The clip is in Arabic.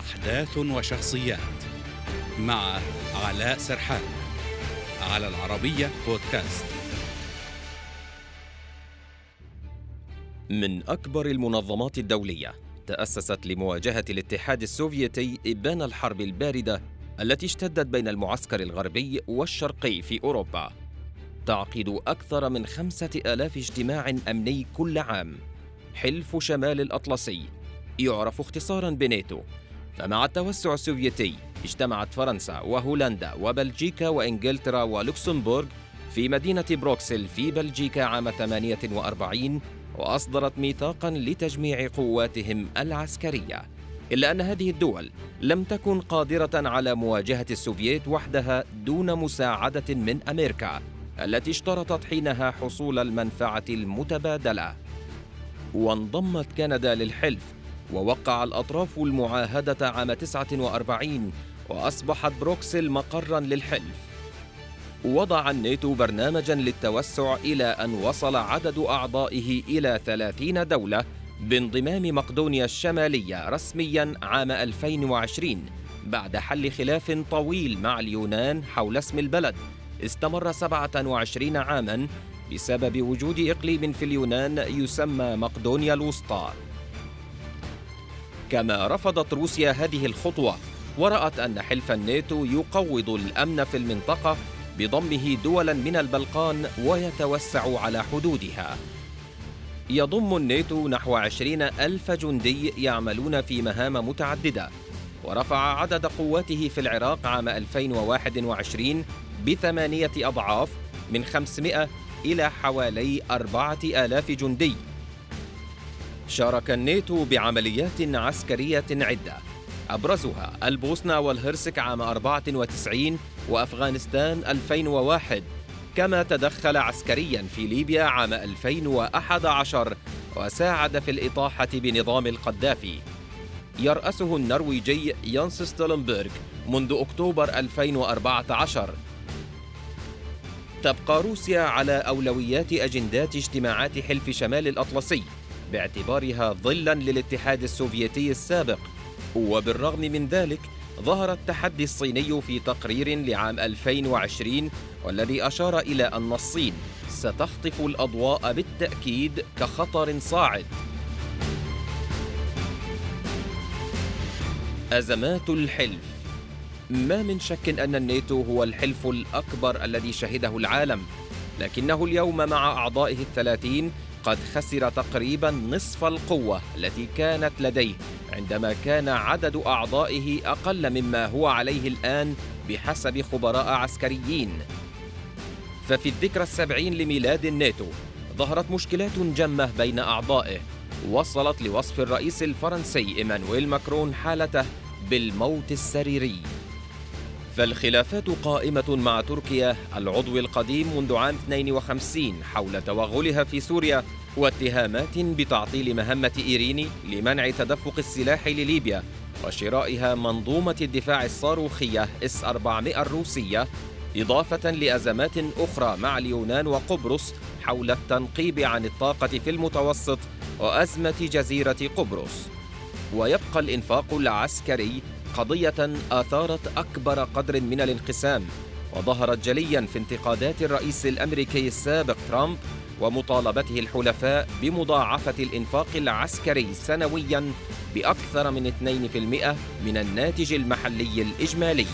أحداث وشخصيات مع علاء سرحان على العربية بودكاست. من أكبر المنظمات الدولية تأسست لمواجهة الاتحاد السوفيتي إبان الحرب الباردة التي اشتدت بين المعسكر الغربي والشرقي في أوروبا. تعقد أكثر من خمسة آلاف اجتماع أمني كل عام. حلف شمال الأطلسي يعرف اختصارا بناتو فمع التوسع السوفيتي اجتمعت فرنسا وهولندا وبلجيكا وإنجلترا ولوكسمبورغ في مدينة بروكسل في بلجيكا عام 48 وأصدرت ميثاقا لتجميع قواتهم العسكرية إلا أن هذه الدول لم تكن قادرة على مواجهة السوفييت وحدها دون مساعدة من أمريكا التي اشترطت حينها حصول المنفعة المتبادلة. وانضمت كندا للحلف ووقع الأطراف المعاهدة عام 49 وأصبحت بروكسل مقرا للحلف. وضع الناتو برنامجا للتوسع إلى أن وصل عدد أعضائه إلى 30 دولة بانضمام مقدونيا الشمالية رسميا عام 2020 بعد حل خلاف طويل مع اليونان حول اسم البلد. استمر 27 عاما بسبب وجود إقليم في اليونان يسمى مقدونيا الوسطى. كما رفضت روسيا هذه الخطوة ورأت أن حلف الناتو يقوض الأمن في المنطقة بضمه دولا من البلقان ويتوسع على حدودها. يضم الناتو نحو عشرين ألف جندي يعملون في مهام متعددة ورفع عدد قواته في العراق عام 2021 بثمانية أضعاف من 500 إلى حوالي أربعة آلاف جندي. شارك الناتو بعمليات عسكرية عدة. أبرزها البوسنة والهرسك عام 94 وأفغانستان 2001 كما تدخل عسكريا في ليبيا عام 2011 وساعد في الإطاحة بنظام القذافي. يرأسه النرويجي يانس ستولنبرغ منذ أكتوبر 2014 تبقى روسيا على أولويات أجندات اجتماعات حلف شمال الأطلسي. باعتبارها ظلا للاتحاد السوفيتي السابق. وبالرغم من ذلك ظهر التحدي الصيني في تقرير لعام 2020 والذي أشار إلى أن الصين ستخطف الأضواء بالتأكيد كخطر صاعد. أزمات الحلف. ما من شك أن الناتو هو الحلف الأكبر الذي شهده العالم لكنه اليوم مع أعضائه الثلاثين قد خسر تقريبا نصف القوة التي كانت لديه عندما كان عدد أعضائه أقل مما هو عليه الآن بحسب خبراء عسكريين. ففي الذكرى السبعين لميلاد الناتو ظهرت مشكلات جمة بين أعضائه وصلت لوصف الرئيس الفرنسي إيمانويل ماكرون حالته بالموت السريري. فالخلافات قائمة مع تركيا العضو القديم منذ عام 52 حول توغلها في سوريا واتهامات بتعطيل مهمة إيريني لمنع تدفق السلاح لليبيا وشرائها منظومة الدفاع الصاروخية إس 400 الروسية إضافة لأزمات أخرى مع اليونان وقبرص حول التنقيب عن الطاقة في المتوسط وأزمة جزيرة قبرص. ويبقى الإنفاق العسكري قضية آثارت أكبر قدر من الانقسام وظهرت جليا في انتقادات الرئيس الأمريكي السابق ترامب ومطالبته الحلفاء بمضاعفة الإنفاق العسكري سنويا بأكثر من 2% من الناتج المحلي الإجمالي.